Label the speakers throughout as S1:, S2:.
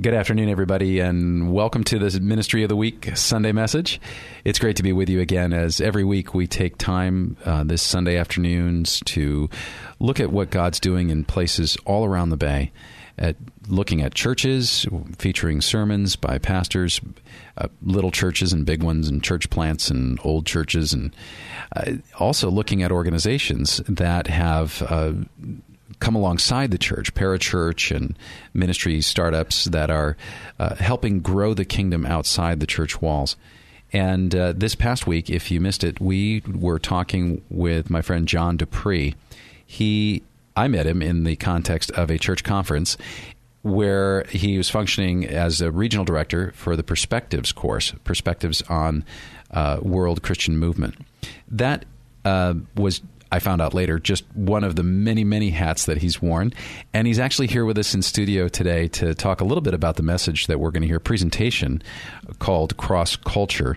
S1: Good afternoon, everybody, and welcome to this Ministry of the Week Sunday message. It's great to be with you again, as every week we take time uh, this Sunday afternoons to look at what God's doing in places all around the Bay, at looking at churches, featuring sermons by pastors, uh, little churches and big ones, and church plants and old churches, and uh, also looking at organizations that have uh, come alongside the church, parachurch and ministry startups that are uh, helping grow the kingdom outside the church walls. And uh, this past week, if you missed it, we were talking with my friend John Dupree. He, I met him in the context of a church conference where he was functioning as a regional director for the Perspectives course, Perspectives on uh, World Christian Movement. That uh, was I found out later, just one of the many, many hats that he's worn. And he's actually here with us in studio today to talk a little bit about the message that we're going to hear, presentation called Cross Culture.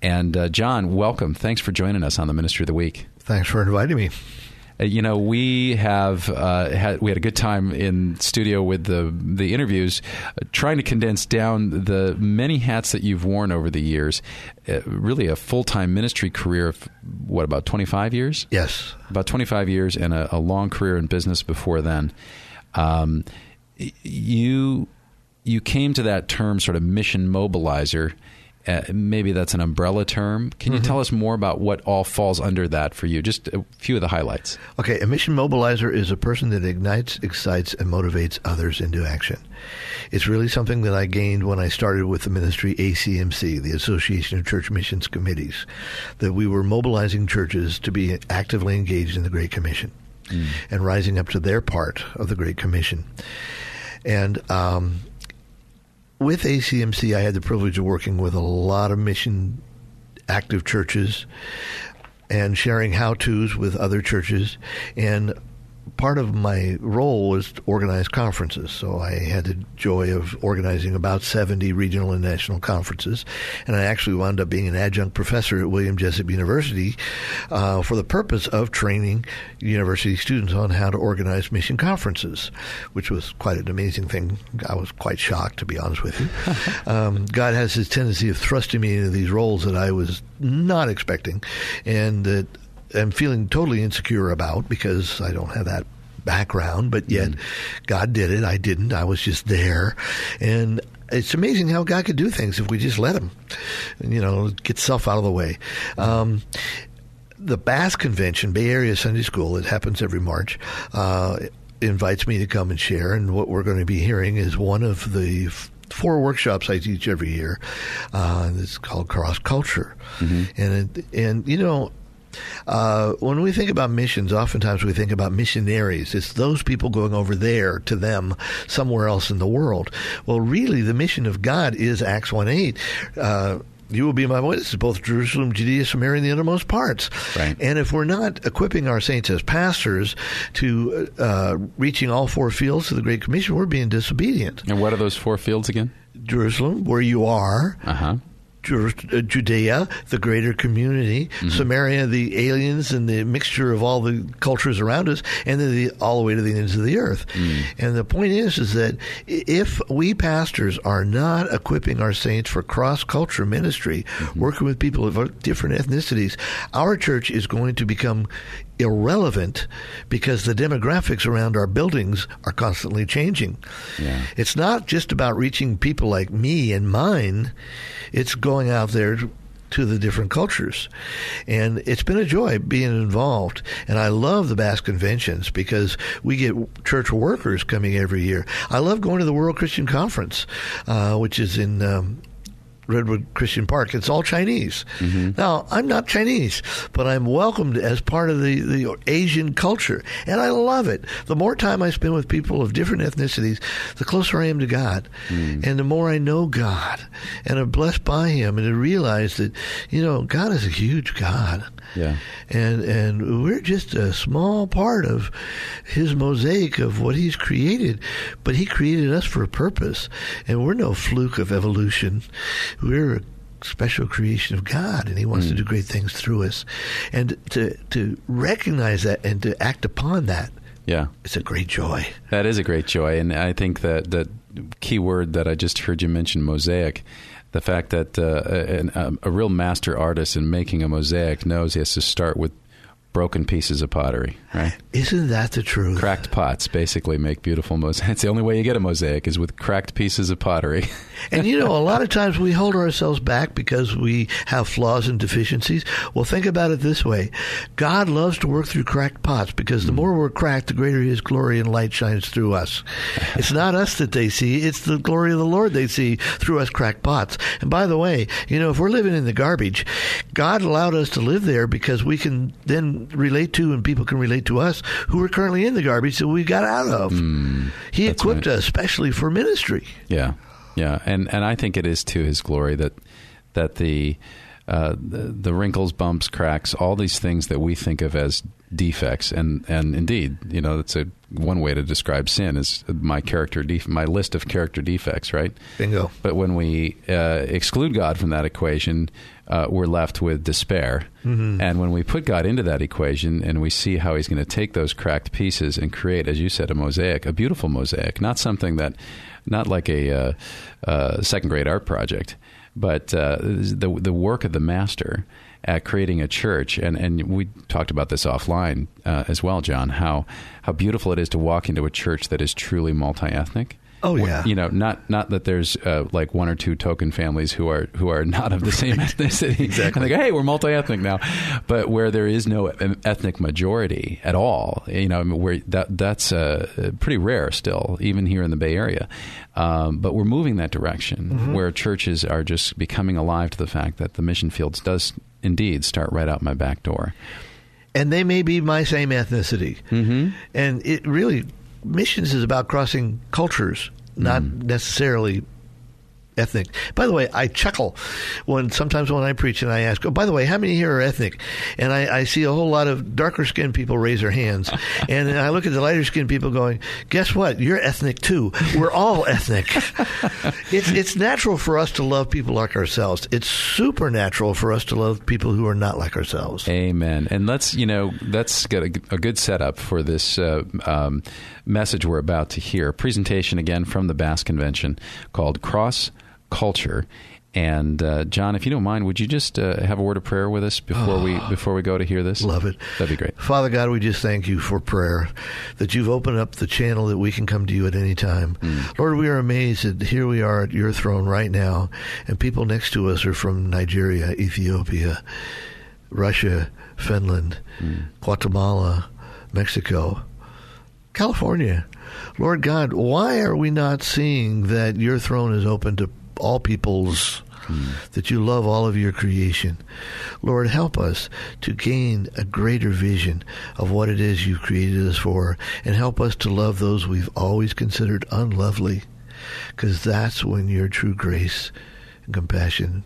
S1: And uh, John, welcome. Thanks for joining us on the Ministry of the Week.
S2: Thanks for inviting me.
S1: Uh, you know, we have uh, had we had a good time in studio with the the interviews, uh, trying to condense down the many hats that you've worn over the years. Uh, really, a full time ministry career of what about twenty five years?
S2: Yes,
S1: about twenty five years, and a, a, long career in business before then. Um, you you came to that term sort of mission mobilizer uh, maybe that's an umbrella term. Can you mm-hmm. tell us more about what all falls under that for you? Just a few of the highlights.
S2: Okay, a mission mobilizer is a person that ignites, excites, and motivates others into action. It's really something that I gained when I started with the ministry ACMC, the Association of Church Missions Committees, that we were mobilizing churches to be actively engaged in the Great Commission mm. and rising up to their part of the Great Commission. And um, with ACMC, I had the privilege of working with a lot of mission active churches and sharing how to's with other churches. And part of my role was to organize conferences. So I had the joy of organizing about 70 regional and national conferences. And I actually wound up being an adjunct professor at William Jessup University uh, for the purpose of training university students on how to organize mission conferences, which was quite an amazing thing. I was quite shocked, to be honest with you. um, God has his tendency of thrusting me into these roles that I was not expecting. And that am feeling totally insecure about because I don't have that background, but yet mm. God did it. I didn't. I was just there. And it's amazing how God could do things if we just let Him, you know, get self out of the way. Um, the Bass Convention, Bay Area Sunday School, it happens every March. Uh, invites me to come and share, and what we're going to be hearing is one of the four workshops I teach every year. Uh, it's called Cross Culture, mm-hmm. and it, and you know uh, when we think about missions, oftentimes we think about missionaries. It's those people going over there to them somewhere else in the world. Well, really, the mission of God is Acts 1 8. Uh, you will be my witnesses, both Jerusalem, Judea, Samaria, and the uttermost parts.
S1: Right.
S2: And if we're not equipping our saints as pastors to uh, reaching all four fields of the Great Commission, we're being disobedient.
S1: And what are those four fields again?
S2: Jerusalem, where you are.
S1: Uh-huh.
S2: Uh, Judea, the greater community, mm-hmm. Samaria, the aliens and the mixture of all the cultures around us, and then the, all the way to the ends of the earth. Mm. And the point is, is that if we pastors are not equipping our saints for cross culture ministry, mm-hmm. working with people of different ethnicities, our church is going to become irrelevant because the demographics around our buildings are constantly changing.
S1: Yeah.
S2: It's not just about reaching people like me and mine, it's going out there to the different cultures. And it's been a joy being involved. And I love the Bass conventions because we get church workers coming every year. I love going to the World Christian Conference, uh, which is in um, Redwood Christian Park. It's all Chinese. Mm-hmm. Now, I'm not Chinese, but I'm welcomed as part of the, the Asian culture, and I love it. The more time I spend with people of different ethnicities, the closer I am to God, mm. and the more I know God, and I'm blessed by Him, and I realize that, you know, God is a huge God.
S1: Yeah.
S2: And and we're just a small part of his mosaic of what he's created, but he created us for a purpose, and we're no fluke of evolution. We're a special creation of God, and He wants to do great things through us, and to to recognize that and to act upon that.
S1: Yeah.
S2: It's a great joy.
S1: That is a great joy, and I think that that key word that I just heard you mention, mosaic, the fact that uh, an, a, a real master artist in making a mosaic knows he has to start with broken pieces of pottery, right?
S2: Isn't that the truth?
S1: Cracked pots basically make beautiful mosaics. It's the only way you get a mosaic is with cracked pieces of pottery.
S2: And you know, a lot of times we hold ourselves back because we have flaws and deficiencies. Well, think about it this way God loves to work through cracked pots because the hmm. more we're cracked, the greater His glory and light shines through us. It's not us that they see, it's the glory of the Lord they see through us cracked pots. And by the way, you know, if we're living in the garbage, God allowed us to live there because we can then relate to and people can relate to us who are currently in the garbage that we got out of. he equipped
S1: right.
S2: us especially for ministry.
S1: Yeah, yeah, and and I think it is to his glory that that the uh, the, the wrinkles, bumps, cracks, all these things that we think of as defects, and and indeed, you know, that's a one way to describe sin is my character def- my list of character defects, right?
S2: Bingo.
S1: But when we uh, exclude God from that equation, uh, we're left with despair. And when we put God into that equation and we see how He's going to take those cracked pieces and create, as you said, a mosaic, a beautiful mosaic, not something that, not like a uh, uh, second grade art project, but uh, the the work of the master at creating a church, and, and we talked about this offline uh, as well, John. How how beautiful it is to walk into a church that is truly multi ethnic.
S2: Oh, yeah.
S1: you know, not not that there's uh, like one or two token families who are who are not of the same ethnicity. Exactly. And go, hey, we're multi ethnic now, but where there is no ethnic majority at all, you know, where that that's uh, pretty rare still, even here in the Bay Area. Um, but we're moving that direction
S2: Mm-hmm.
S1: where churches are just becoming alive to the fact that the mission fields does indeed start right out my back door.
S2: and they may be my same ethnicity. Mm-hmm. And it really, missions is about crossing cultures, not necessarily ethnic. By the way, I chuckle when sometimes when I preach and I ask, "Oh, by the way, how many here are ethnic?" And I, I see a whole lot of darker skinned people raise their hands, and then I look at the lighter skinned people going, "Guess what? You're ethnic too. We're all ethnic." it's it's natural for us to love people like ourselves. It's supernatural for us to love people who are not like ourselves.
S1: Amen. And let's, you know, that's got a, a good setup for this uh, um, message we're about to hear. A presentation again from the Bass Convention called Cross Culture. And uh, John, if you don't mind, would you just uh, have a word of prayer with us before we before we go to hear this?
S2: Love it.
S1: That'd be great.
S2: Father God, we just thank you for prayer, that you've opened up the channel that we can come to you at any time. Lord, we are amazed that here we are at your throne right now, and people next to us are from Nigeria, Ethiopia, Russia, Finland, Guatemala, Mexico, California. Lord God, why are we not seeing that your throne is open to all peoples? That you love all of your creation. Lord, help us to gain a greater vision of what it is you've created us for, and help us to love those we've always considered unlovely, because that's when your true grace and compassion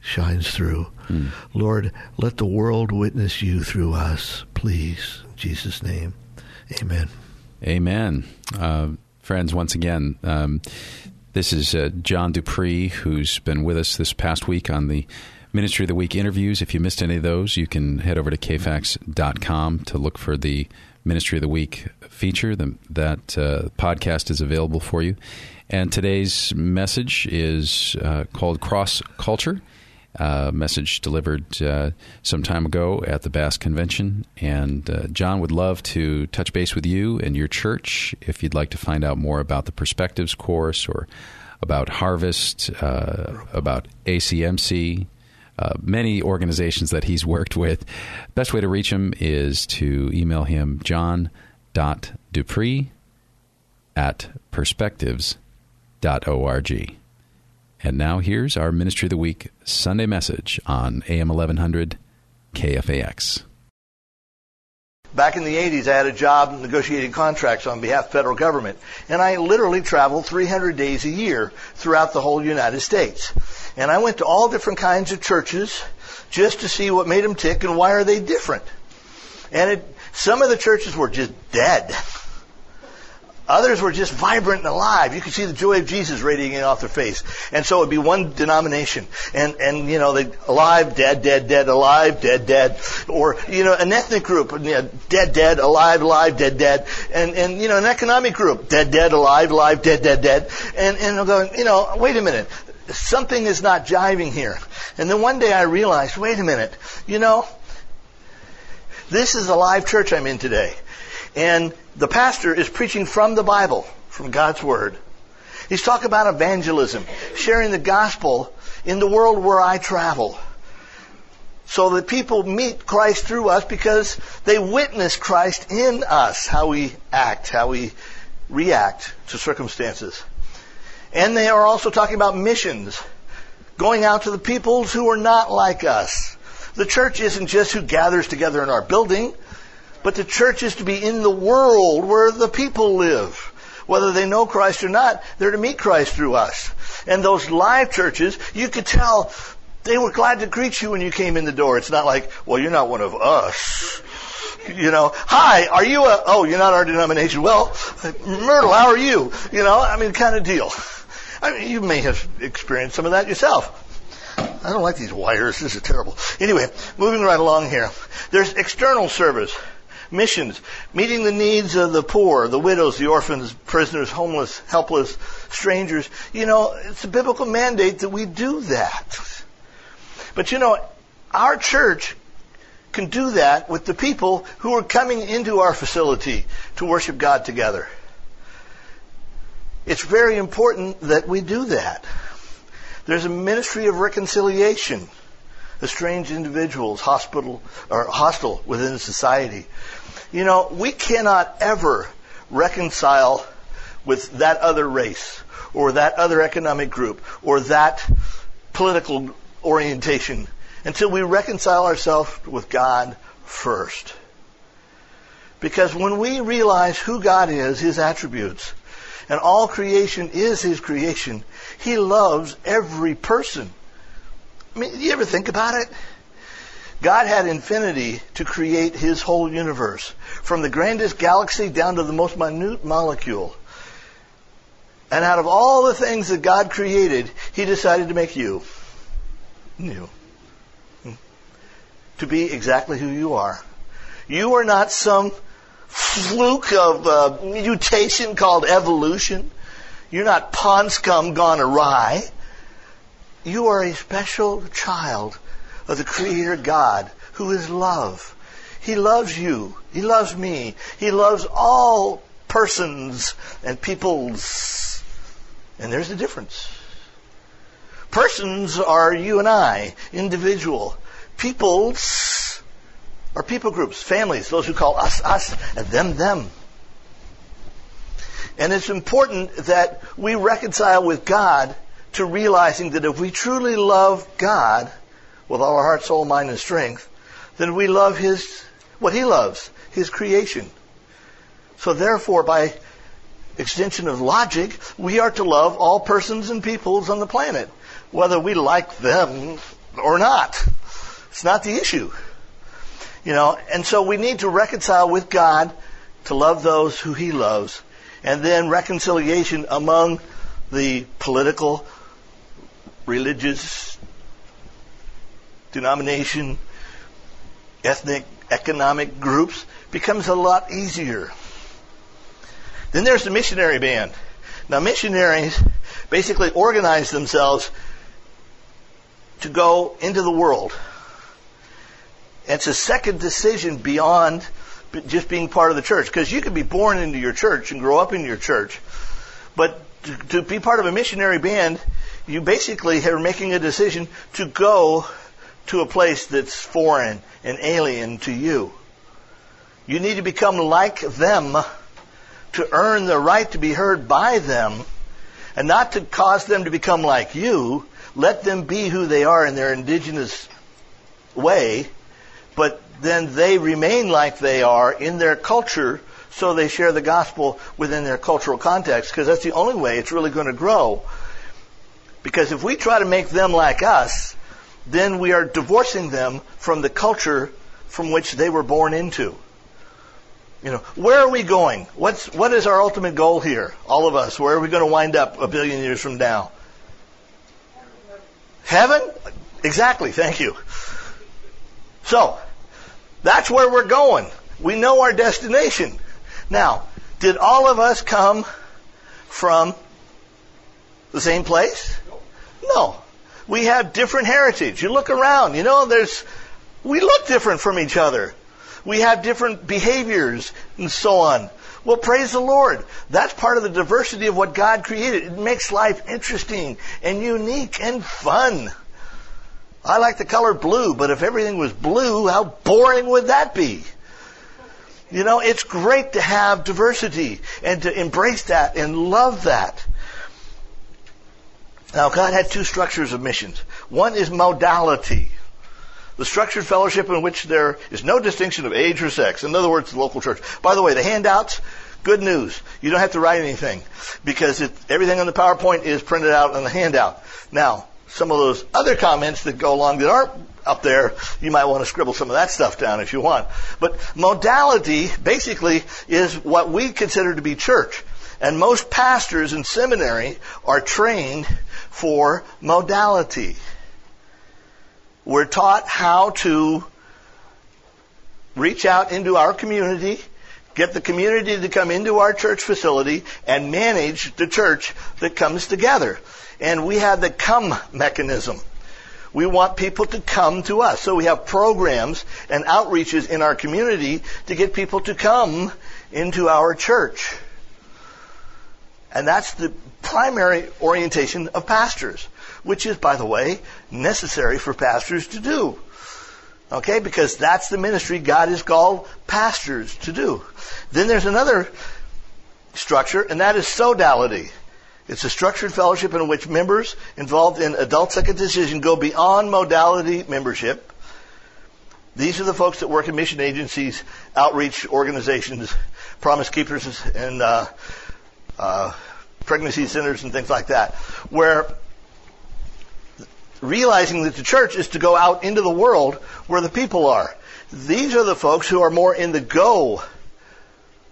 S2: shines through. Hmm. Lord, let the world witness you through us, please. In Jesus' name, amen.
S1: Amen. Uh, friends, once again, um, this is uh, John Dupree, who's been with us this past week on the Ministry of the Week interviews. If you missed any of those, you can head over to kfax.com to look for the Ministry of the Week feature. The, that uh, podcast is available for you. And today's message is uh, called Cross Culture. Uh, message delivered uh, some time ago at the Bass Convention. And uh, John would love to touch base with you and your church if you'd like to find out more about the Perspectives course or about Harvest, uh, about ACMC, uh, many organizations that he's worked with. Best way to reach him is to email him john.dupree at perspectives.org. And now here's our Ministry of the Week Sunday message on AM 1100 KFAX.
S2: Back in the 80s, I had a job negotiating contracts on behalf of federal government, and I literally traveled 300 days a year throughout the whole United States. And I went to all different kinds of churches just to see what made them tick and why are they different. And it, some of the churches were just dead. Others were just vibrant and alive. You could see the joy of Jesus radiating off their face. And so it'd be one denomination. And, and, you know, they alive, dead, dead, dead, alive, dead, dead. Or, you know, an ethnic group, you know, dead, dead, alive, alive, dead, dead. And, and, you know, an economic group, dead, dead, alive, alive, dead, dead, dead. And, and I'm going, you know, wait a minute. Something is not jiving here. And then one day I realized, wait a minute, you know, this is a live church I'm in today. And the pastor is preaching from the Bible, from God's Word. He's talking about evangelism, sharing the gospel in the world where I travel. So that people meet Christ through us because they witness Christ in us, how we act, how we react to circumstances. And they are also talking about missions, going out to the peoples who are not like us. The church isn't just who gathers together in our building. But the church is to be in the world where the people live. Whether they know Christ or not, they're to meet Christ through us. And those live churches, you could tell they were glad to greet you when you came in the door. It's not like, well, you're not one of us. You know, hi, are you a, oh, you're not our denomination. Well, Myrtle, how are you? You know, I mean, kind of deal. I mean, you may have experienced some of that yourself. I don't like these wires. This is terrible. Anyway, moving right along here. There's external service missions, meeting the needs of the poor, the widows, the orphans, prisoners, homeless, helpless, strangers. You know, it's a biblical mandate that we do that. But you know, our church can do that with the people who are coming into our facility to worship God together. It's very important that we do that. There's a ministry of reconciliation estranged individuals, hospital or hostile within society. You know, we cannot ever reconcile with that other race or that other economic group or that political orientation until we reconcile ourselves with God first. Because when we realize who God is, His attributes, and all creation is His creation, He loves every person. I mean, do you ever think about it? God had infinity to create his whole universe, from the grandest galaxy down to the most minute molecule. And out of all the things that God created, he decided to make you. You. Hmm, to be exactly who you are. You are not some fluke of mutation called evolution. You're not pond scum gone awry. You are a special child of the Creator God, who is love. He loves you. He loves me. He loves all persons and peoples. And there's a difference. Persons are you and I, individual. Peoples are people groups, families, those who call us us and them them. And it's important that we reconcile with God to realizing that if we truly love God, with all our heart, soul, mind, and strength, then we love His, what He loves, His creation. So therefore, by extension of logic, we are to love all persons and peoples on the planet, whether we like them or not. It's not the issue. You know, and so we need to reconcile with God to love those who He loves, and then reconciliation among the political, religious, denomination, ethnic, economic groups becomes a lot easier. Then there's the missionary band. Now missionaries basically organize themselves to go into the world. It's a second decision beyond just being part of the church. Because you could be born into your church and grow up in your church. But to, to be part of a missionary band, you basically are making a decision to go to a place that's foreign and alien to you. You need to become like them to earn the right to be heard by them And not to cause them to become like you, let them be who they are in their indigenous way, but then they remain like they are in their culture so they share the gospel within their cultural context because that's the only way it's really going to grow. Because if we try to make them like us, then we are divorcing them from the culture from which they were born into. You know, where are we going? What's what is our ultimate goal here? All of us. Where are we going to wind up a billion years from now? Heaven? Exactly. Thank you. So, that's where we're going. We know our destination. Now, did all of us come from the same place? No. We have different heritage. You look around, you know, there's, we look different from each other. We have different behaviors and so on. Well, praise the Lord. That's part of the diversity of what God created. It makes life interesting and unique and fun. I like the color blue, but if everything was blue, how boring would that be? You know, it's great to have diversity and to embrace that and love that. Now, God had two structures of missions. One is modality. The structured fellowship in which there is no distinction of age or sex. In other words, the local church. By the way, the handouts, good news. You don't have to write anything because it, everything on the PowerPoint is printed out on the handout. Now, some of those other comments that go along that aren't up there, you might want to scribble some of that stuff down if you want. But modality basically is what we consider to be church. And most pastors in seminary are trained for modality. We're taught how to reach out into our community, get the community to come into our church facility, and manage the church that comes together. And we have the come mechanism. We want people to come to us. So we have programs and outreaches in our community to get people to come into our church. And that's the primary orientation of pastors, which is, by the way, necessary for pastors to do. Okay, because that's the ministry God has called pastors to do. Then there's another structure, and that is sodality. It's a structured fellowship in which members involved in adult second decision go beyond modality membership. These are the folks that work in mission agencies, outreach organizations, promise keepers, and uh, uh, pregnancy centers and things like that, where realizing that the church is to go out into the world where the people are. These are the folks who are more in the go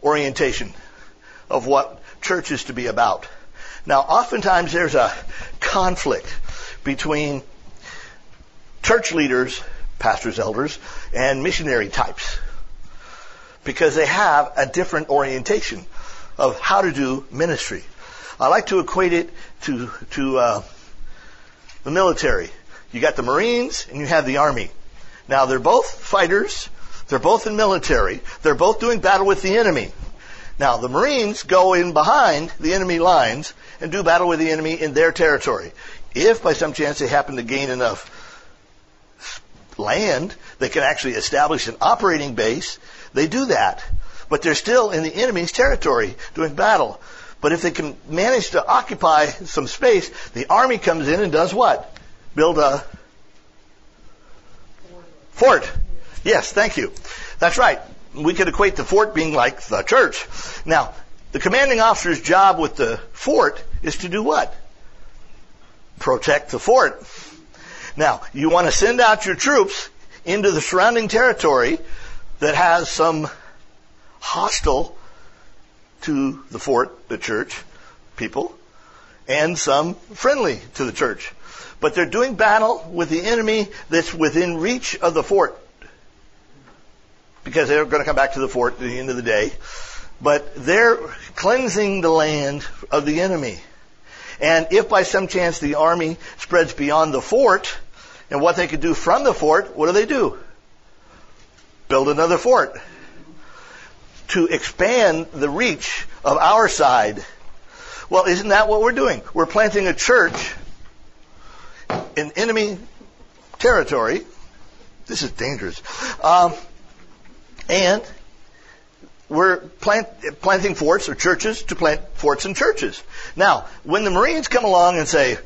S2: orientation of what church is to be about. Now, oftentimes there's a conflict between church leaders, pastors, elders, and missionary types because they have a different orientation of how to do ministry. I like to equate it to to uh, the military. You got the Marines and you have the Army. Now they're both fighters. They're both in military. They're both doing battle with the enemy. Now the Marines go in behind the enemy lines and do battle with the enemy in their territory. If by some chance they happen to gain enough land, they can actually establish an operating base. They do that. But they're still in the enemy's territory doing battle. But if they can manage to occupy some space, the army comes in and does what? Build a fort. Yes, thank you. That's right. We could equate the fort being like the church. Now, the commanding officer's job with the fort is to do what? Protect the fort. Now, you want to send out your troops into the surrounding territory that has some hostile to the fort, the church, people, and some friendly to the church. But they're doing battle with the enemy that's within reach of the fort. Because they're going to come back to the fort at the end of the day. But they're cleansing the land of the enemy. And if by some chance the army spreads beyond the fort, and what they could do from the fort, what do they do? Build another fort to expand the reach of our side. Well, isn't that what we're doing? We're planting a church in enemy territory. This is dangerous. Um, and we're plant, planting forts or churches to plant forts and churches. Now, when the Marines come along and say,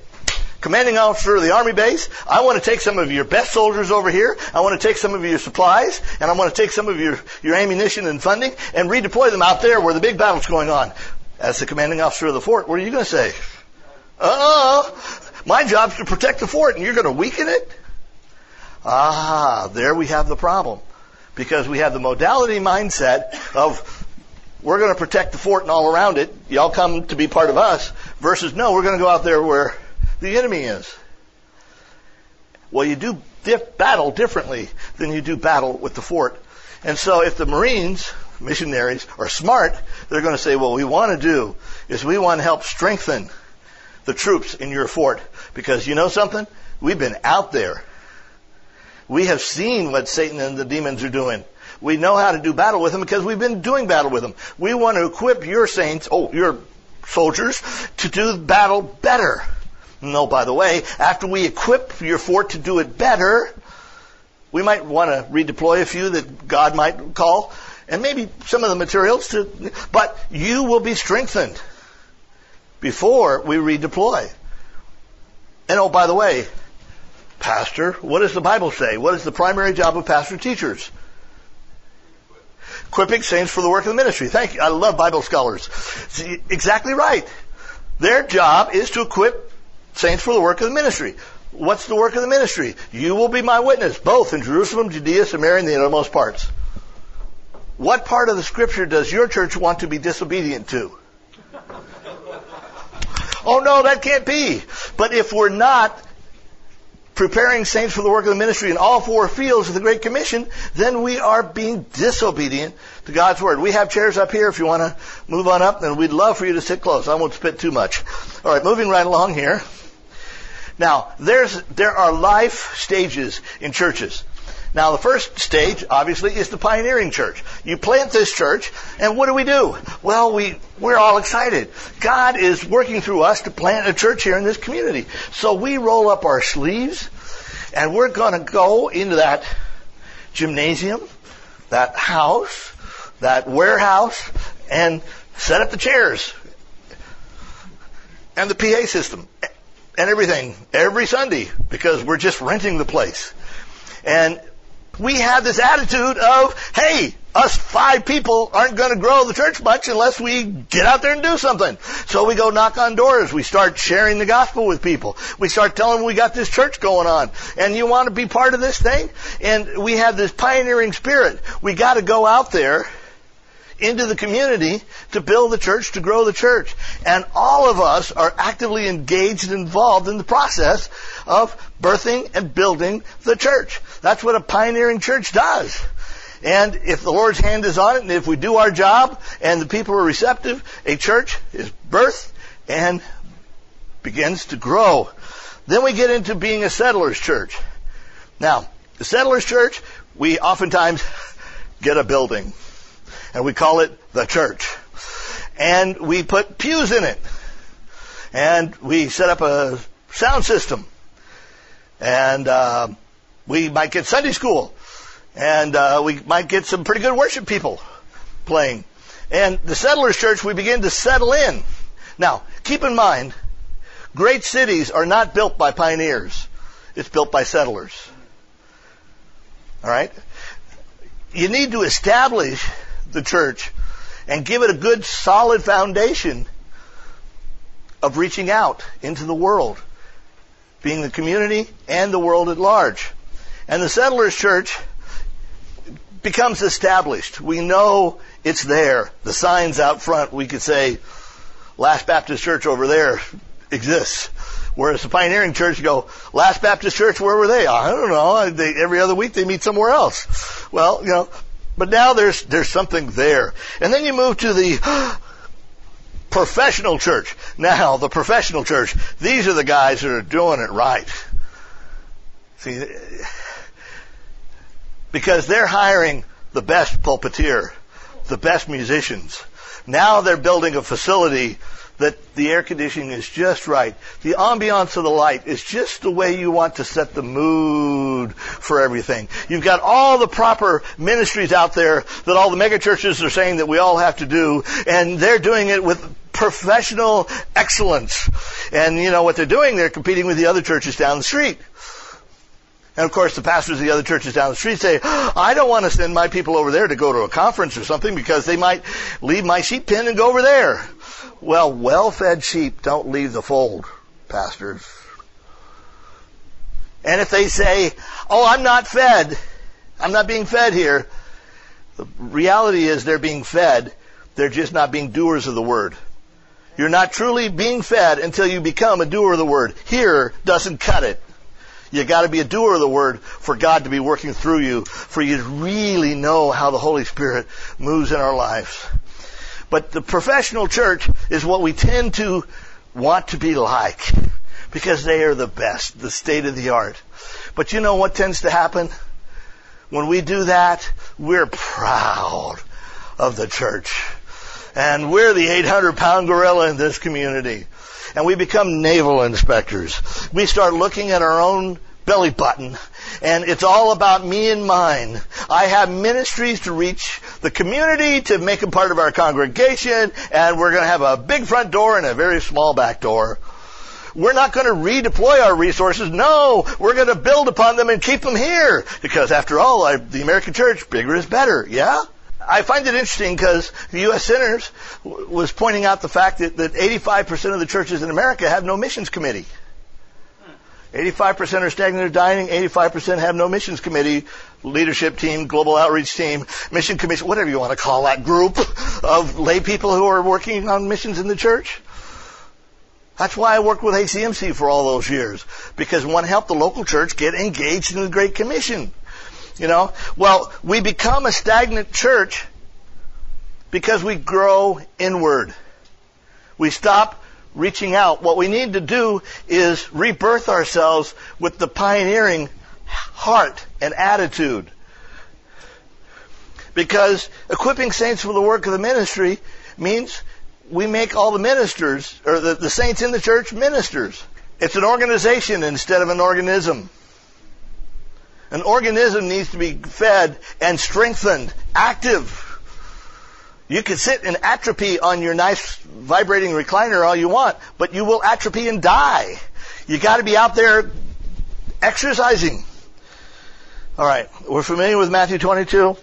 S2: commanding officer of the army base, I want to take some of your best soldiers over here. I want to take some of your supplies and I want to take some of your, your ammunition and funding and redeploy them out there where the big battle's going on. As the commanding officer of the fort, what are you going to say? Uh-uh. My job's to protect the fort and you're going to weaken it? Ah, there we have the problem. Because we have the modality mindset of we're going to protect the fort and all around it. Y'all come to be part of us versus no, we're going to go out there where the enemy is. Well, you do battle differently than you do battle with the fort. And so if the Marines, missionaries, are smart, they're going to say, what we want to do is we want to help strengthen the troops in your fort. Because you know something? We've been out there. We have seen what Satan and the demons are doing. We know how to do battle with them because we've been doing battle with them. We want to equip your saints, oh, your soldiers, to do battle better. No, by the way, after we equip your fort to do it better, we might want to redeploy a few that God might call, and maybe some of the materials to, but you will be strengthened before we redeploy. And oh, by the way, pastor, what does the Bible say? What is the primary job of pastor teachers? Equipping saints for the work of the ministry. Thank you. I love Bible scholars. Exactly right. Their job is to equip saints for the work of the ministry. What's the work of the ministry? You will be my witness, both in Jerusalem, Judea, Samaria, and the uttermost parts. What part of the scripture does your church want to be disobedient to? oh no, that can't be. But if we're not preparing saints for the work of the ministry in all four fields of the Great Commission, then we are being disobedient to God's Word. We have chairs up here if you want to move on up, and we'd love for you to sit close. I won't spit too much. All right, moving right along here. Now, there's, there are life stages in churches. Now, the first stage, obviously, is the pioneering church. You plant this church, and what do we do? Well, we, we're all excited. God is working through us to plant a church here in this community. So we roll up our sleeves, and we're going to go into that gymnasium, that house, that warehouse, and set up the chairs and the PA system and everything every Sunday because we're just renting the place. And we have this attitude of, hey, us five people aren't going to grow the church much unless we get out there and do something. So we go knock on doors. We start sharing the gospel with people. We start telling them we got this church going on and you want to be part of this thing. And we have this pioneering spirit. We got to go out there into the community to build the church, to grow the church. And all of us are actively engaged and involved in the process of birthing and building the church. That's what a pioneering church does. And if the Lord's hand is on it, and if we do our job, and the people are receptive, a church is birthed and begins to grow. Then we get into being a settlers church. Now, the settlers church, we oftentimes get a building and we call it the church. And we put pews in it. And we set up a sound system. And uh, we might get Sunday school. And uh, we might get some pretty good worship people playing. And the settlers church, we begin to settle in. Now, keep in mind, great cities are not built by pioneers. It's built by settlers. All right? You need to establish the church and give it a good solid foundation of reaching out into the world, being the community and the world at large. And the settlers church becomes established. We know it's there. The signs out front, we could say, Last Baptist Church over there exists. Whereas the pioneering church go, Last Baptist Church, where were they? I don't know. They, every other week they meet somewhere else. Well, you know, but now there's, there's something there. And then you move to the professional church. Now, the professional church, these are the guys that are doing it right. See, because they're hiring the best pulpiteer, the best musicians. Now they're building a facility that the air conditioning is just right. The ambiance of the light is just the way you want to set the mood for everything. You've got all the proper ministries out there that all the megachurches are saying that we all have to do, and they're doing it with professional excellence. And you know what they're doing? They're competing with the other churches down the street. And of course, the pastors of the other churches down the street say, I don't want to send my people over there to go to a conference or something because they might leave my sheep pen and go over there. Well, well-fed sheep don't leave the fold, pastors. And if they say, oh, I'm not fed, I'm not being fed here, the reality is they're being fed, they're just not being doers of the word. You're not truly being fed until you become a doer of the word. Hear doesn't cut it. You got to be a doer of the word for God to be working through you, for you to really know how the Holy Spirit moves in our lives. But the professional church is what we tend to want to be like because they are the best, the state of the art. But you know what tends to happen? When we do that, we're proud of the church. And we're the 800 pound gorilla in this community and we become navel inspectors. We start looking at our own belly button and it's all about me and mine. I have ministries to reach the community to make them part of our congregation and we're going to have a big front door and a very small back door. We're not going to redeploy our resources. No, we're going to build upon them and keep them here because after all, I, the American church, bigger is better. Yeah? I find it interesting because the U.S. Sinners was pointing out the fact that, that 85% of the churches in America have no missions committee. 85% are stagnant or dying, 85% have no missions committee, leadership team, global outreach team, mission commission, whatever you want to call that group of lay people who are working on missions in the church. That's why I worked with ACMC for all those years, because we want to help the local church get engaged in the Great Commission. You know? Well, we become a stagnant church because we grow inward. We stop reaching out. What we need to do is rebirth ourselves with the pioneering heart and attitude. Because equipping saints for the work of the ministry means we make all the ministers, or the, the saints in the church, ministers. It's an organization instead of an organism. An organism needs to be fed and strengthened, active. You can sit in atrophy on your nice vibrating recliner all you want, but you will atrophy and die. You got to be out there exercising. All right, we're familiar with Matthew 22.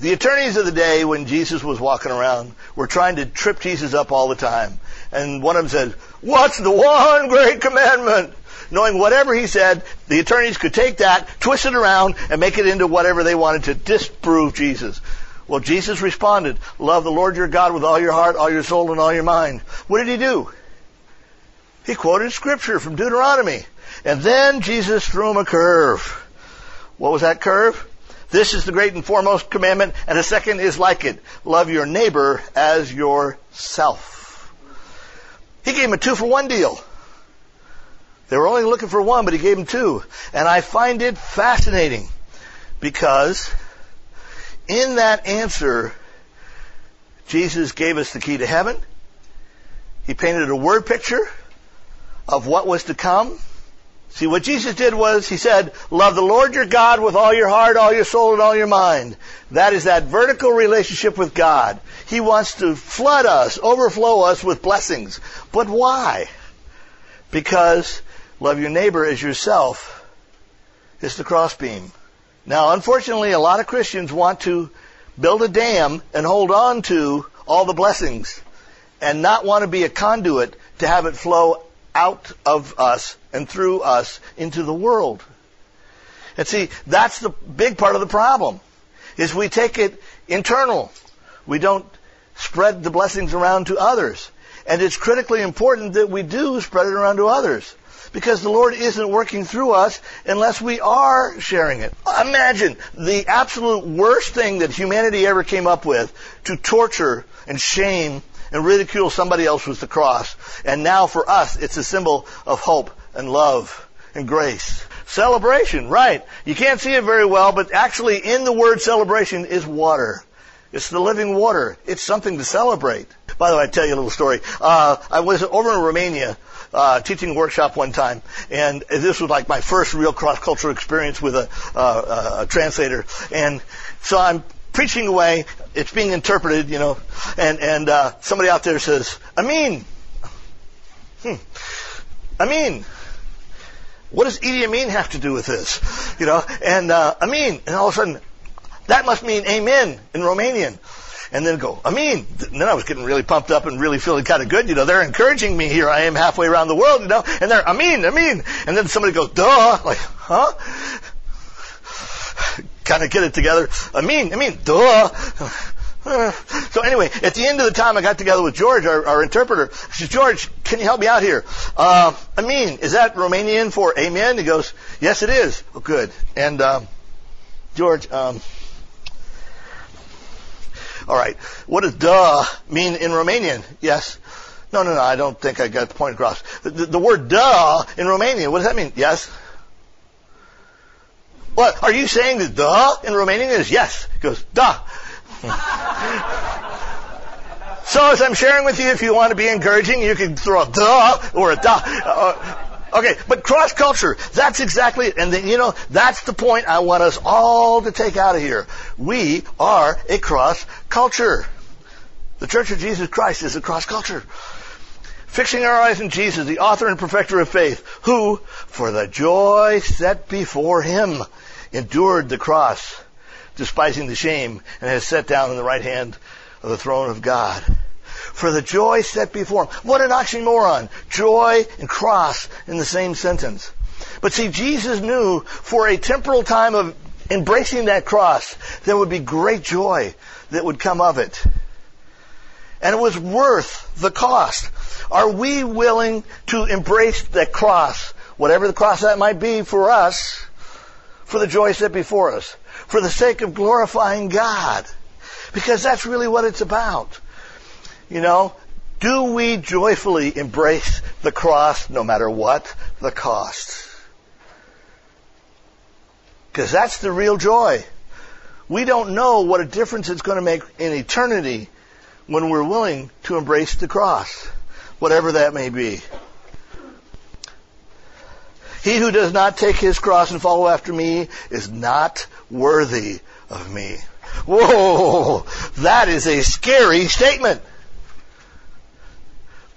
S2: The attorneys of the day when Jesus was walking around were trying to trip Jesus up all the time. And one of them said, what's the one great commandment? knowing whatever he said, the attorneys could take that, twist it around, and make it into whatever they wanted to disprove Jesus. Well, Jesus responded, love the Lord your God with all your heart, all your soul, and all your mind. What did he do? He quoted scripture from Deuteronomy. And then Jesus threw him a curve. What was that curve? This is the great and foremost commandment, and the second is like it. Love your neighbor as yourself. He gave him a two for one deal. They were only looking for one, but he gave them two. And I find it fascinating because in that answer, Jesus gave us the key to heaven. He painted a word picture of what was to come. See, what Jesus did was, He said, love the Lord your God with all your heart, all your soul, and all your mind. That is that vertical relationship with God. He wants to flood us, overflow us with blessings. But why? Because love your neighbor as yourself is the crossbeam. Now, unfortunately, a lot of Christians want to build a dam and hold on to all the blessings and not want to be a conduit to have it flow out of us and through us into the world. And see, that's the big part of the problem, is we take it internal. We don't spread the blessings around to others. And it's critically important that we do spread it around to others because the Lord isn't working through us unless we are sharing it. Imagine the absolute worst thing that humanity ever came up with to torture and shame and ridicule somebody else was the cross. And now for us, it's a symbol of hope and love and grace. Celebration, right. You can't see it very well, but actually in the word celebration is water. It's the living water. It's something to celebrate. By the way, I tell you a little story. Uh, I was over in Romania uh, teaching a workshop one time, and this was like my first real cross-cultural experience with a, uh, a translator. And so I'm preaching away. It's being interpreted, you know, and and uh, somebody out there says, "Amin." Hmm. Amin. What does Idi Amin have to do with this? You know, and uh, Amin, and all of a sudden, that must mean Amen in Romanian and then go, Amin. And then I was getting really pumped up and really feeling kind of good. You know, they're encouraging me. Here I am halfway around the world, you know, and they're, Amin, Amin. And then somebody goes, duh. Like, huh? Kind of get it together. I mean, I mean, duh. So anyway, at the end of the time, I got together with George, our, our interpreter. I said, George, can you help me out here? Uh, Amin, is that Romanian for amen? He goes, yes, it is. Oh, good. And um, George, um, all right. What does duh mean in Romanian? Yes. No, no, no. I don't think I got the point across. The, the, the word duh in Romanian, what does that mean? Yes. What? Are you saying that duh in Romanian is yes? He goes, duh. so as I'm sharing with you, if you want to be encouraging, you can throw a duh or a duh. Uh, Okay, but cross culture, that's exactly it. And then, you know, that's the point I want us all to take out of here. We are a cross culture. The Church of Jesus Christ is a cross culture. Fixing our eyes on Jesus, the author and perfecter of faith, who, for the joy set before him, endured the cross, despising the shame, and has sat down on the right hand of the throne of God for the joy set before him. What an oxymoron. Joy and cross in the same sentence. But see, Jesus knew for a temporal time of embracing that cross, there would be great joy that would come of it. And it was worth the cost. Are we willing to embrace the cross, whatever the cross that might be for us, for the joy set before us, for the sake of glorifying God? Because that's really what it's about. You know, do we joyfully embrace the cross no matter what the cost? Because that's the real joy. We don't know what a difference it's going to make in eternity when we're willing to embrace the cross, whatever that may be. He who does not take his cross and follow after me is not worthy of me. Whoa, that is a scary statement.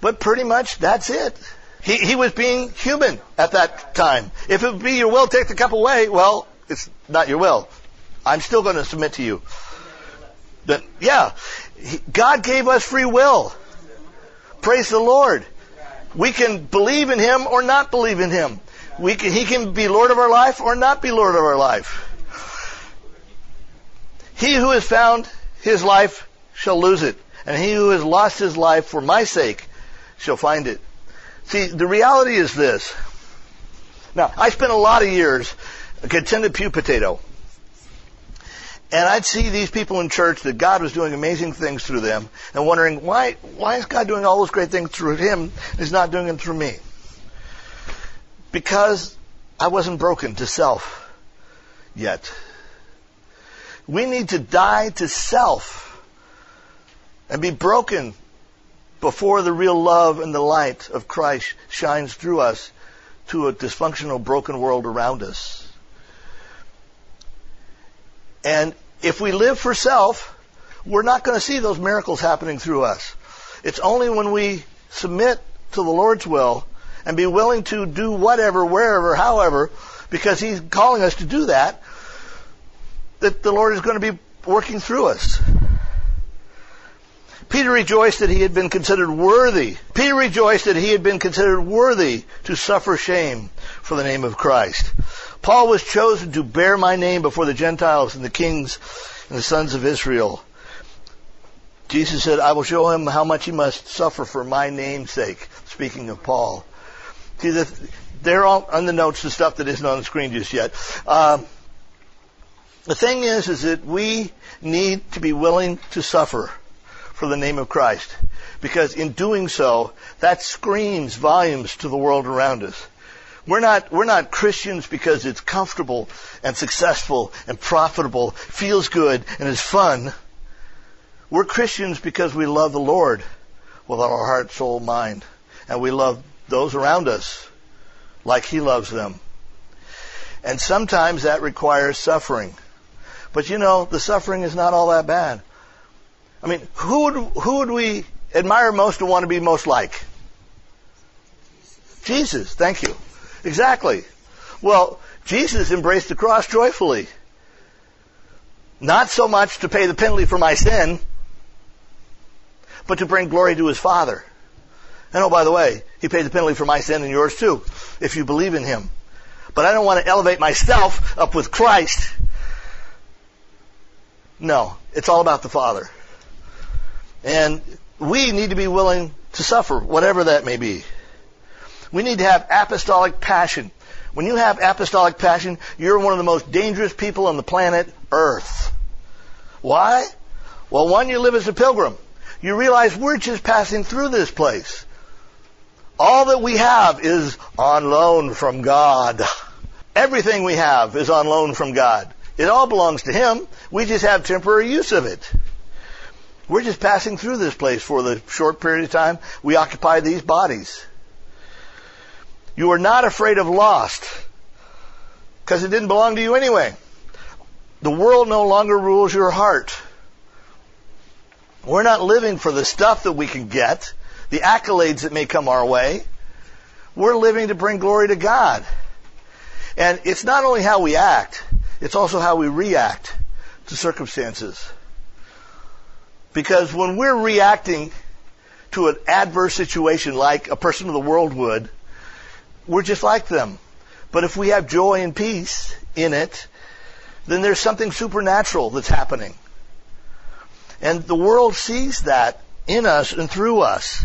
S2: But pretty much that's it. He, he was being human at that time. If it be your will, take the cup away. Well, it's not your will. I'm still going to submit to you. But yeah, God gave us free will. Praise the Lord. We can believe in Him or not believe in Him. We can, he can be Lord of our life or not be Lord of our life. He who has found his life shall lose it, and he who has lost his life for my sake she'll find it. See, the reality is this. Now, I spent a lot of years a contented pew potato. And I'd see these people in church that God was doing amazing things through them and wondering, why, why is God doing all those great things through him and he's not doing them through me? Because I wasn't broken to self yet. We need to die to self and be broken before the real love and the light of Christ shines through us to a dysfunctional, broken world around us. And if we live for self, we're not going to see those miracles happening through us. It's only when we submit to the Lord's will and be willing to do whatever, wherever, however, because He's calling us to do that, that the Lord is going to be working through us. Peter rejoiced that he had been considered worthy. Peter rejoiced that he had been considered worthy to suffer shame for the name of Christ. Paul was chosen to bear my name before the Gentiles and the kings and the sons of Israel. Jesus said, I will show him how much he must suffer for my name's sake. Speaking of Paul. See, the, they're all on the notes, the stuff that isn't on the screen just yet. Um, the thing is, is that we need to be willing to suffer for the name of Christ. Because in doing so, that screams volumes to the world around us. We're not, we're not Christians because it's comfortable and successful and profitable, feels good and is fun. We're Christians because we love the Lord with our heart, soul, mind. And we love those around us like He loves them. And sometimes that requires suffering. But you know, the suffering is not all that bad. I mean, who would, who would we admire most and want to be most like? Jesus. Thank you. Exactly. Well, Jesus embraced the cross joyfully. Not so much to pay the penalty for my sin, but to bring glory to his Father. And oh, by the way, he paid the penalty for my sin and yours too, if you believe in him. But I don't want to elevate myself up with Christ. No, it's all about the Father. And we need to be willing to suffer, whatever that may be. We need to have apostolic passion. When you have apostolic passion, you're one of the most dangerous people on the planet Earth. Why? Well, one, you live as a pilgrim. You realize we're just passing through this place. All that we have is on loan from God. Everything we have is on loan from God. It all belongs to Him. We just have temporary use of it. We're just passing through this place for the short period of time we occupy these bodies. You are not afraid of lost because it didn't belong to you anyway. The world no longer rules your heart. We're not living for the stuff that we can get the accolades that may come our way. We're living to bring glory to God. And it's not only how we act, it's also how we react to circumstances. Because when we're reacting to an adverse situation like a person of the world would, we're just like them. But if we have joy and peace in it, then there's something supernatural that's happening. And the world sees that in us and through us.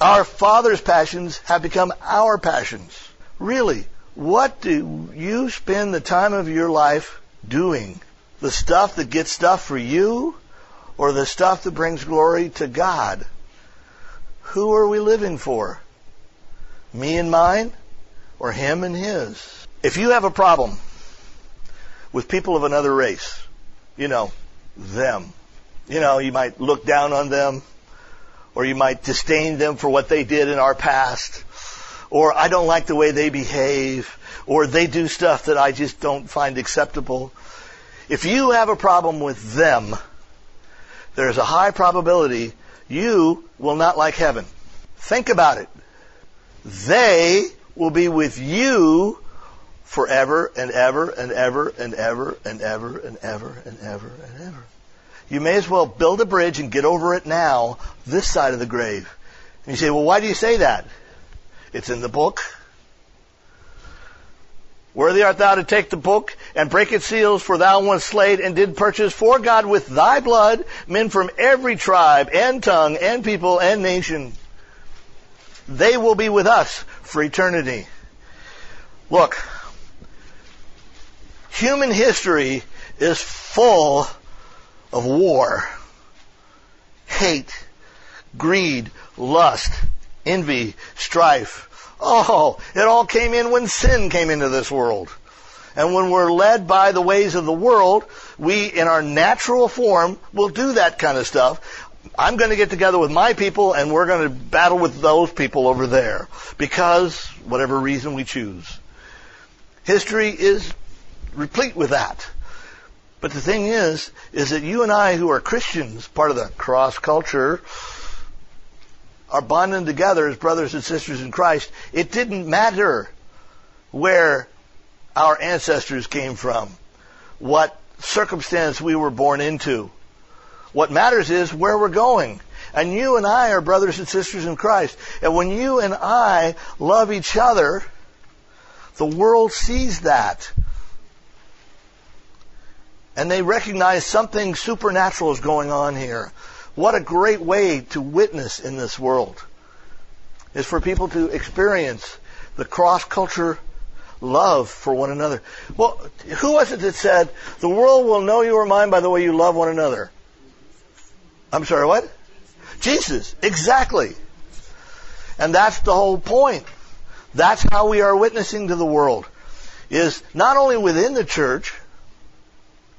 S2: Our Father's passions have become our passions. Really, what do you spend the time of your life doing? The stuff that gets stuff for you or the stuff that brings glory to God? Who are we living for? Me and mine or him and his? If you have a problem with people of another race, you know, them, you know, you might look down on them or you might disdain them for what they did in our past, or I don't like the way they behave, or they do stuff that I just don't find acceptable. If you have a problem with them, there's a high probability you will not like heaven. Think about it. They will be with you forever and ever and ever and ever and ever and ever and ever and ever you may as well build a bridge and get over it now, this side of the grave. And you say, well, why do you say that? It's in the book. Worthy art thou to take the book and break its seals, for thou wast slain and did purchase for God with thy blood men from every tribe and tongue and people and nation. They will be with us for eternity. Look, human history is full of war, hate, greed, lust, envy, strife. Oh, it all came in when sin came into this world. And when we're led by the ways of the world, we, in our natural form, will do that kind of stuff. I'm going to get together with my people and we're going to battle with those people over there. Because, whatever reason we choose. History is replete with that. But the thing is, is that you and I who are Christians, part of the cross culture, are bonding together as brothers and sisters in Christ. It didn't matter where our ancestors came from, what circumstance we were born into. What matters is where we're going. And you and I are brothers and sisters in Christ. And when you and I love each other, the world sees that and they recognize something supernatural is going on here. What a great way to witness in this world is for people to experience the cross culture love for one another. Well, who was it that said, the world will know you are mine by the way you love one another? I'm sorry, what? Jesus. Exactly. And that's the whole point. That's how we are witnessing to the world. Is not only within the church,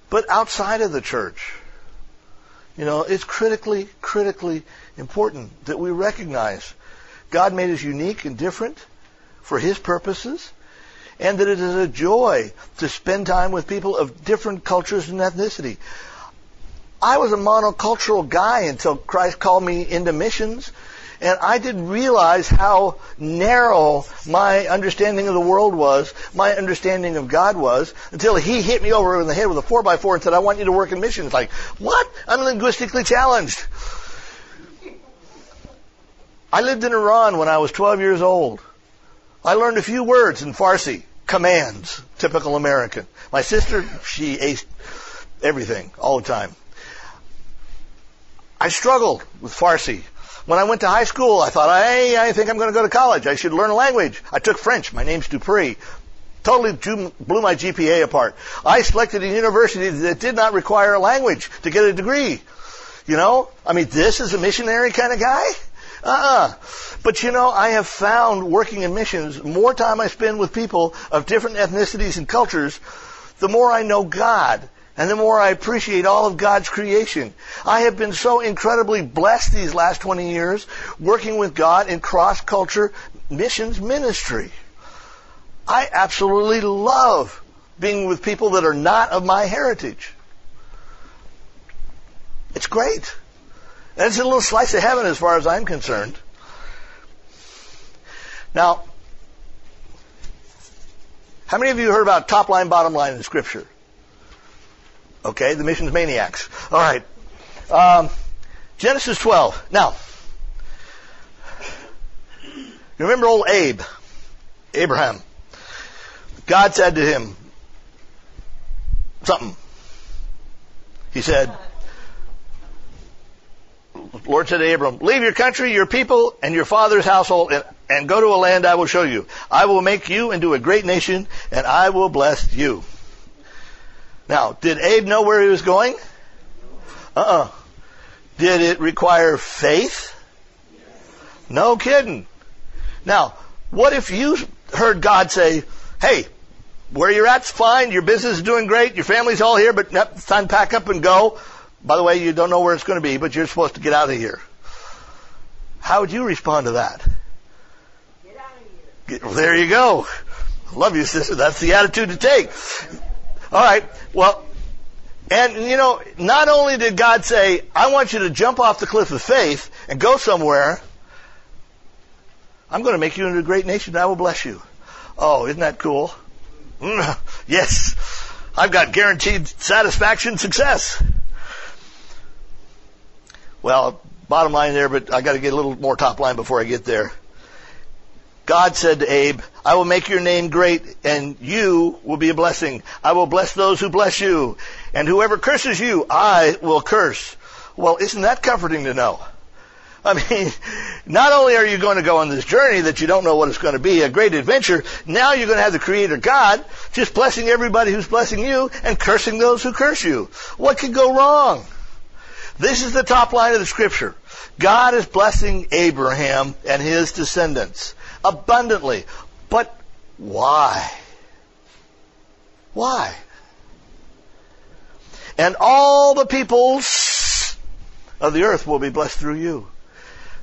S2: but outside of the church. You know, it's critically, critically important that we recognize God made us unique and different for His purposes, and that it is a joy to spend time with people of different cultures and ethnicity. I was a monocultural guy until Christ called me into missions. And I didn't realize how narrow my understanding of the world was, my understanding of God was, until he hit me over in the head with a 4 by 4 and said, I want you to work in missions. Like, what? I'm linguistically challenged. I lived in Iran when I was 12 years old. I learned a few words in Farsi, commands, typical American. My sister, she aced everything all the time. I struggled with Farsi. When I went to high school, I thought, hey, I think I'm going to go to college. I should learn a language. I took French. My name's Dupree. Totally blew my GPA apart. I selected a university that did not require a language to get a degree. You know, I mean, this is a missionary kind of guy. Uh-uh. But you know, I have found working in missions, more time I spend with people of different ethnicities and cultures, the more I know God and the more I appreciate all of God's creation. I have been so incredibly blessed these last 20 years working with God in cross-culture missions ministry. I absolutely love being with people that are not of my heritage. It's great. And it's a little slice of heaven as far as I'm concerned. Now, how many of you heard about top line, bottom line in Scripture? Okay, the missions maniacs. All right. Um, Genesis 12. Now, you remember old Abe, Abraham. God said to him something. He said, Lord said to Abram, leave your country, your people, and your father's household, and, and go to a land I will show you. I will make you into a great nation, and I will bless you. Now, did Abe know where he was going? Uh-uh. Did it require faith? No kidding. Now, what if you heard God say, hey, where you're at's fine, your business is doing great, your family's all here, but it's time to pack up and go. By the way, you don't know where it's going to be, but you're supposed to get out of here. How would you respond to that?
S3: Get out of here.
S2: Get, there you go. Love you, sister. That's the attitude to take. All right. Well, and you know, not only did God say, I want you to jump off the cliff of faith and go somewhere, I'm going to make you into a great nation and I will bless you. Oh, isn't that cool? Mm, yes. I've got guaranteed satisfaction, success. Well, bottom line there, but I got to get a little more top line before I get there. God said to Abe, I will make your name great and you will be a blessing. I will bless those who bless you. And whoever curses you, I will curse. Well, isn't that comforting to know? I mean, not only are you going to go on this journey that you don't know what it's going to be, a great adventure, now you're going to have the Creator God just blessing everybody who's blessing you and cursing those who curse you. What could go wrong? This is the top line of the scripture. God is blessing Abraham and his descendants abundantly. But why? Why? And all the peoples of the earth will be blessed through you.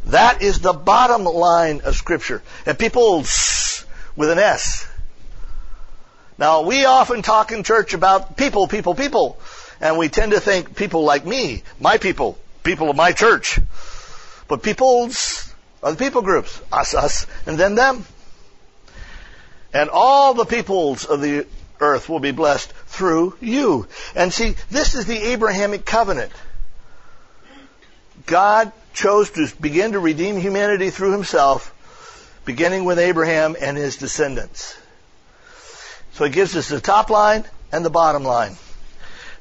S2: That is the bottom line of Scripture. And peoples with an S. Now, we often talk in church about people, people, people. And we tend to think people like me, my people, people of my church. But peoples are the people groups. Us, us, and then them. And all the peoples of the earth will be blessed through you. And see, this is the Abrahamic covenant. God chose to begin to redeem humanity through himself, beginning with Abraham and his descendants. So he gives us the top line and the bottom line.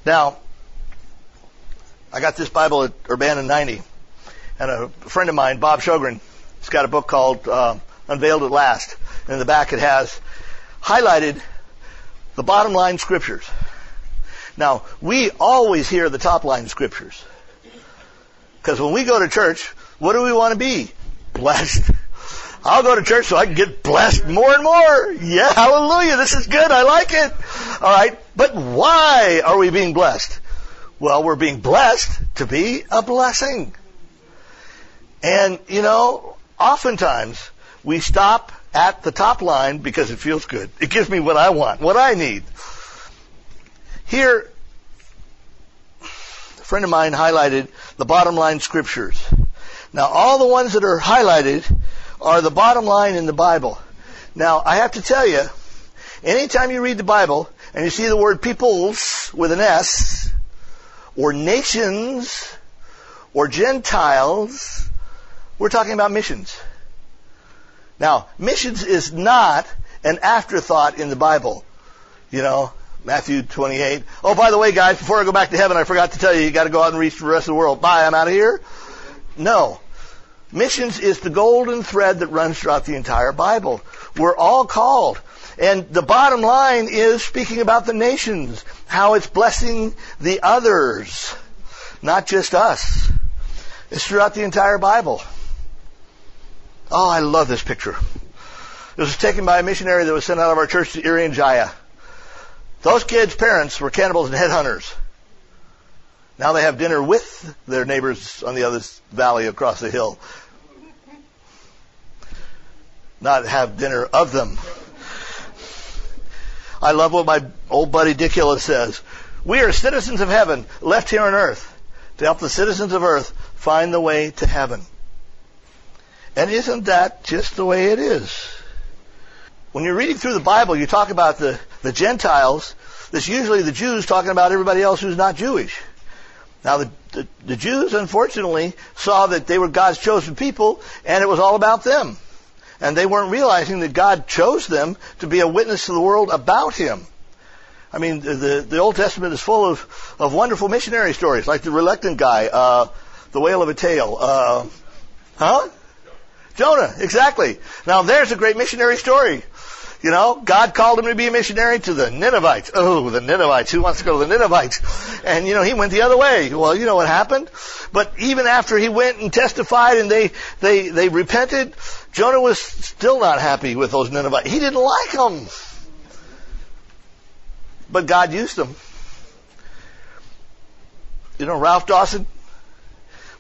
S2: Now, I got this Bible at Urbana 90, and a friend of mine, Bob Sjogren, has got a book called uh, Unveiled at Last. And in the back it has highlighted the bottom line scriptures. Now, we always hear the top line scriptures. Because when we go to church, what do we want to be? Blessed. I'll go to church so I can get blessed more and more. Yeah, hallelujah. This is good. I like it. All right. But why are we being blessed? Well, we're being blessed to be a blessing. And, you know, oftentimes we stop at the top line because it feels good. It gives me what I want, what I need. Here, a friend of mine highlighted the bottom line scriptures. Now, all the ones that are highlighted are the bottom line in the Bible. Now, I have to tell you, anytime you read the Bible and you see the word peoples with an S, or nations, or Gentiles, we're talking about missions. Now, missions is not an afterthought in the Bible. You know, Matthew 28. Oh, by the way, guys, before I go back to heaven, I forgot to tell you, you got to go out and reach the rest of the world. Bye, I'm out of here. No. Missions is the golden thread that runs throughout the entire Bible. We're all called. And the bottom line is speaking about the nations, how it's blessing the others, not just us. It's throughout the entire Bible. Oh, I love this picture. It was taken by a missionary that was sent out of our church to Irian Jaya. Those kids' parents were cannibals and headhunters. Now they have dinner with their neighbors on the other valley across the hill. Not have dinner of them. I love what my old buddy Dick Hillis says. We are citizens of heaven, left here on earth, to help the citizens of earth find the way to heaven. And isn't that just the way it is? When you're reading through the Bible, you talk about the, the Gentiles. It's usually the Jews talking about everybody else who's not Jewish. Now, the, the, the Jews, unfortunately, saw that they were God's chosen people, and it was all about them. And they weren't realizing that God chose them to be a witness to the world about Him. I mean, the, the Old Testament is full of, of wonderful missionary stories, like the reluctant guy, uh, the whale of a tale. Uh, huh? Jonah, exactly. Now there's a great missionary story. You know, God called him to be a missionary to the Ninevites. Oh, the Ninevites. Who wants to go to the Ninevites? And, you know, he went the other way. Well, you know what happened? But even after he went and testified and they, they, they repented, Jonah was still not happy with those Ninevites. He didn't like them. But God used them. You know, Ralph Dawson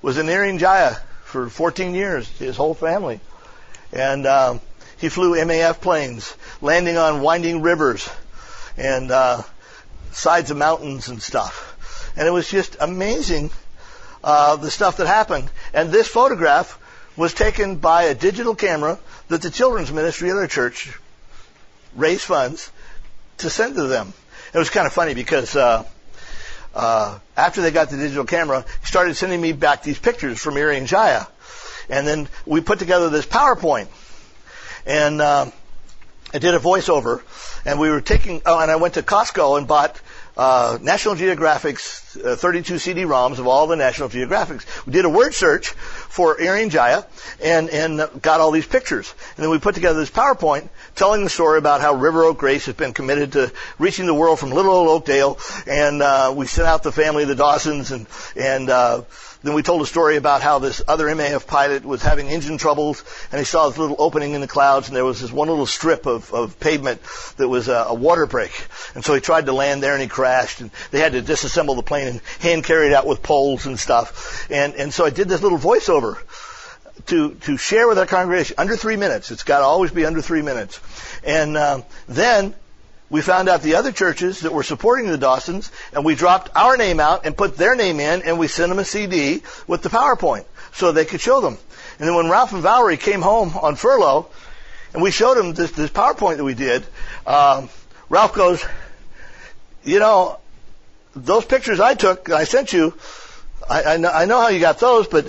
S2: was in Irian Jaya for 14 years, his whole family. And um, he flew MAF planes, landing on winding rivers and uh, sides of mountains and stuff. And it was just amazing uh, the stuff that happened. And this photograph was taken by a digital camera that the children's ministry of their church raised funds to send to them. It was kind of funny because uh, uh, after they got the digital camera, he started sending me back these pictures from Irian Jaya. And then we put together this PowerPoint. And uh, I did a voiceover. And we were taking, oh, and I went to Costco and bought uh, National Geographic's uh, 32 CD-ROMs of all the National Geographics. We did a word search for Irian Jaya and, and got all these pictures. And then we put together this PowerPoint telling the story about how River Oak Grace has been committed to reaching the world from little old Oakdale. And uh, we sent out the family of the Dawsons and, and uh, then we told a story about how this other MAF pilot was having engine troubles, and he saw this little opening in the clouds, and there was this one little strip of, of pavement that was a, a water break. And so he tried to land there, and he crashed, and they had to disassemble the plane and hand carry it out with poles and stuff. And and so I did this little voiceover to to share with our congregation under three minutes. It's got to always be under three minutes. And um, then we found out the other churches that were supporting the Dawsons, and we dropped our name out and put their name in, and we sent them a CD with the PowerPoint so they could show them. And then when Ralph and Valerie came home on furlough, and we showed them this, this PowerPoint that we did, um, Ralph goes, you know, those pictures I took, I sent you, I, I, know, I know how you got those, but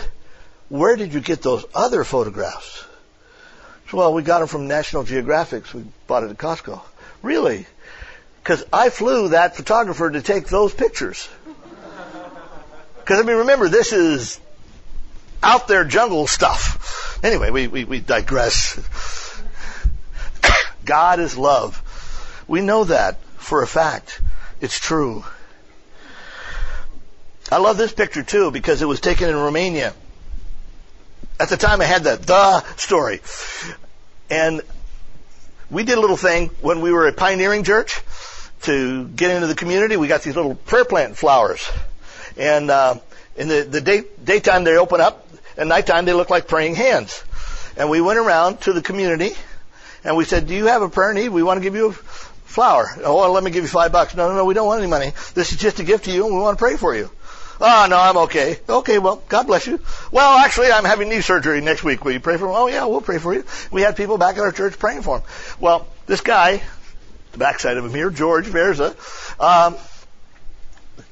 S2: where did you get those other photographs? So, well, we got them from National Geographic. We bought it at Costco. Really? Because I flew that photographer to take those pictures. Because, I mean, remember, this is out there jungle stuff. Anyway, we, we, we digress. God is love. We know that for a fact. It's true. I love this picture too because it was taken in Romania. At the time I had that the story. And we did a little thing when we were at Pioneering Church to get into the community. We got these little prayer plant flowers. And uh, in the, the day, daytime, they open up. and nighttime, they look like praying hands. And we went around to the community and we said, Do you have a prayer need? We want to give you a flower. Oh, well, let me give you five bucks. No, no, no, we don't want any money. This is just a gift to you and we want to pray for you. Oh, no, I'm okay. Okay, well, God bless you. Well, actually, I'm having knee surgery next week. Will you pray for him? Oh, yeah, we'll pray for you. We had people back at our church praying for him. Well, this guy, the backside of him here, George Verza, um,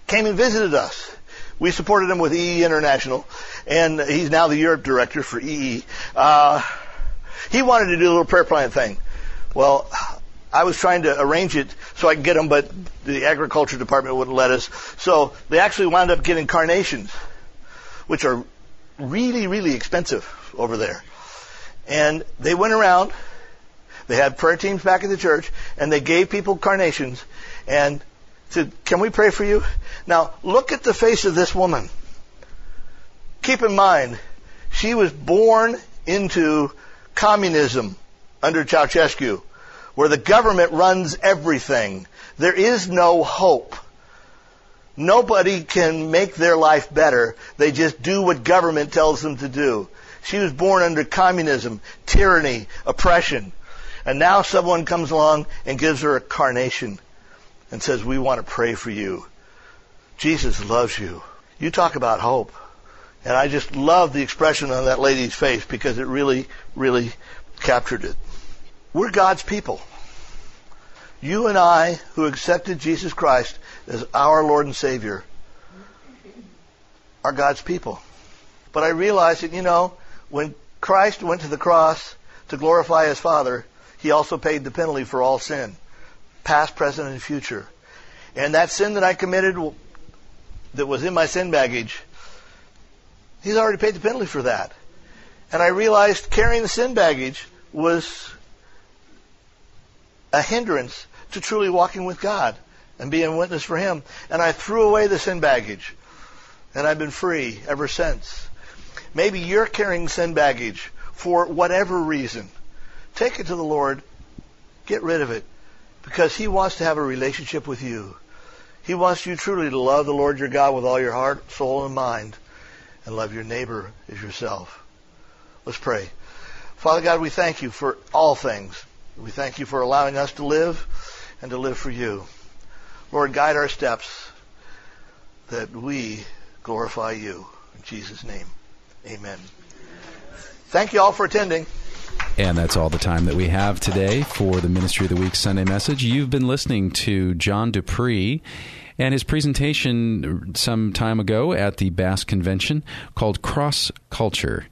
S2: came and visited us. We supported him with EE International, and he's now the Europe director for EE. Uh, he wanted to do a little prayer plan thing. Well, I was trying to arrange it so I could get them, but the agriculture department wouldn't let us. So they actually wound up getting carnations, which are really, really expensive over there. And they went around, they had prayer teams back at the church, and they gave people carnations and said, Can we pray for you? Now, look at the face of this woman. Keep in mind, she was born into communism under Ceausescu, where the government runs everything. There is no hope. Nobody can make their life better. They just do what government tells them to do. She was born under communism, tyranny, oppression. And now someone comes along and gives her a carnation and says, we want to pray for you. Jesus loves you. You talk about hope. And I just love the expression on that lady's face because it really, really captured it. We're God's people. You and I, who accepted Jesus Christ as our Lord and Savior, are God's people. But I realized that, you know, when Christ went to the cross to glorify his Father, he also paid the penalty for all sin, past, present, and future. And that sin that I committed that was in my sin baggage, he's already paid the penalty for that. And I realized carrying the sin baggage was a hindrance to truly walking with God and being a witness for Him. And I threw away the sin baggage. And I've been free ever since. Maybe you're carrying sin baggage for whatever reason. Take it to the Lord. Get rid of it. Because He wants to have a relationship with you. He wants you truly to love the Lord your God with all your heart, soul, and mind. And love your neighbor as yourself. Let's pray. Father God, we thank you for all things. We thank you for allowing us to live and to live for you. Lord, guide our steps that we glorify you. In Jesus' name, amen. Thank you all for attending.
S1: And that's all the time that we have today for the Ministry of the Week Sunday message. You've been listening to John Dupree and his presentation some time ago at the Basque Convention called Cross Culture.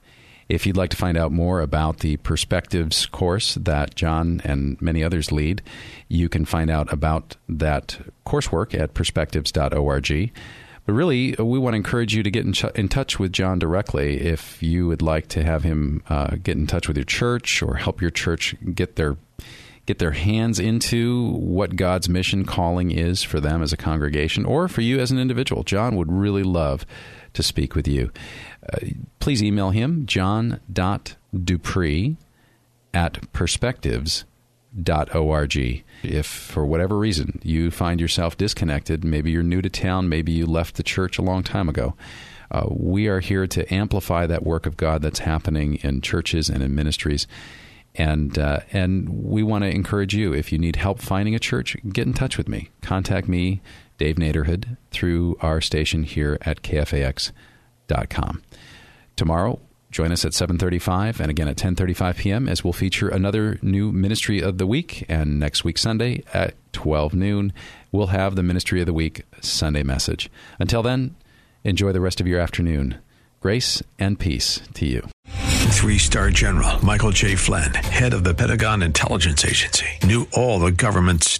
S1: If you'd like to find out more about the Perspectives course that John and many others lead, you can find out about that coursework at perspectives.org. But really, we want to encourage you to get in, ch- in touch with John directly if you would like to have him uh, get in touch with your church or help your church get their get their hands into what God's mission calling is for them as a congregation or for you as an individual. John would really love to speak with you. Uh, please email him, john.dupree at perspectives.org. If for whatever reason you find yourself disconnected, maybe you're new to town, maybe you left the church a long time ago, uh, we are here to amplify that work of God that's happening in churches and in ministries. And uh, and we want to encourage you if you need help finding a church, get in touch with me. Contact me, Dave Naderhood, through our station here at KFAX.com. Tomorrow, join us at 7:35 and again at 10:35 p.m. as we'll feature another new ministry of the week. And next week Sunday at 12 noon, we'll have the ministry of the week Sunday message. Until then, enjoy the rest of your afternoon. Grace and peace to you.
S4: Three star general Michael J. Flynn, head of the Pentagon Intelligence Agency, knew all the government's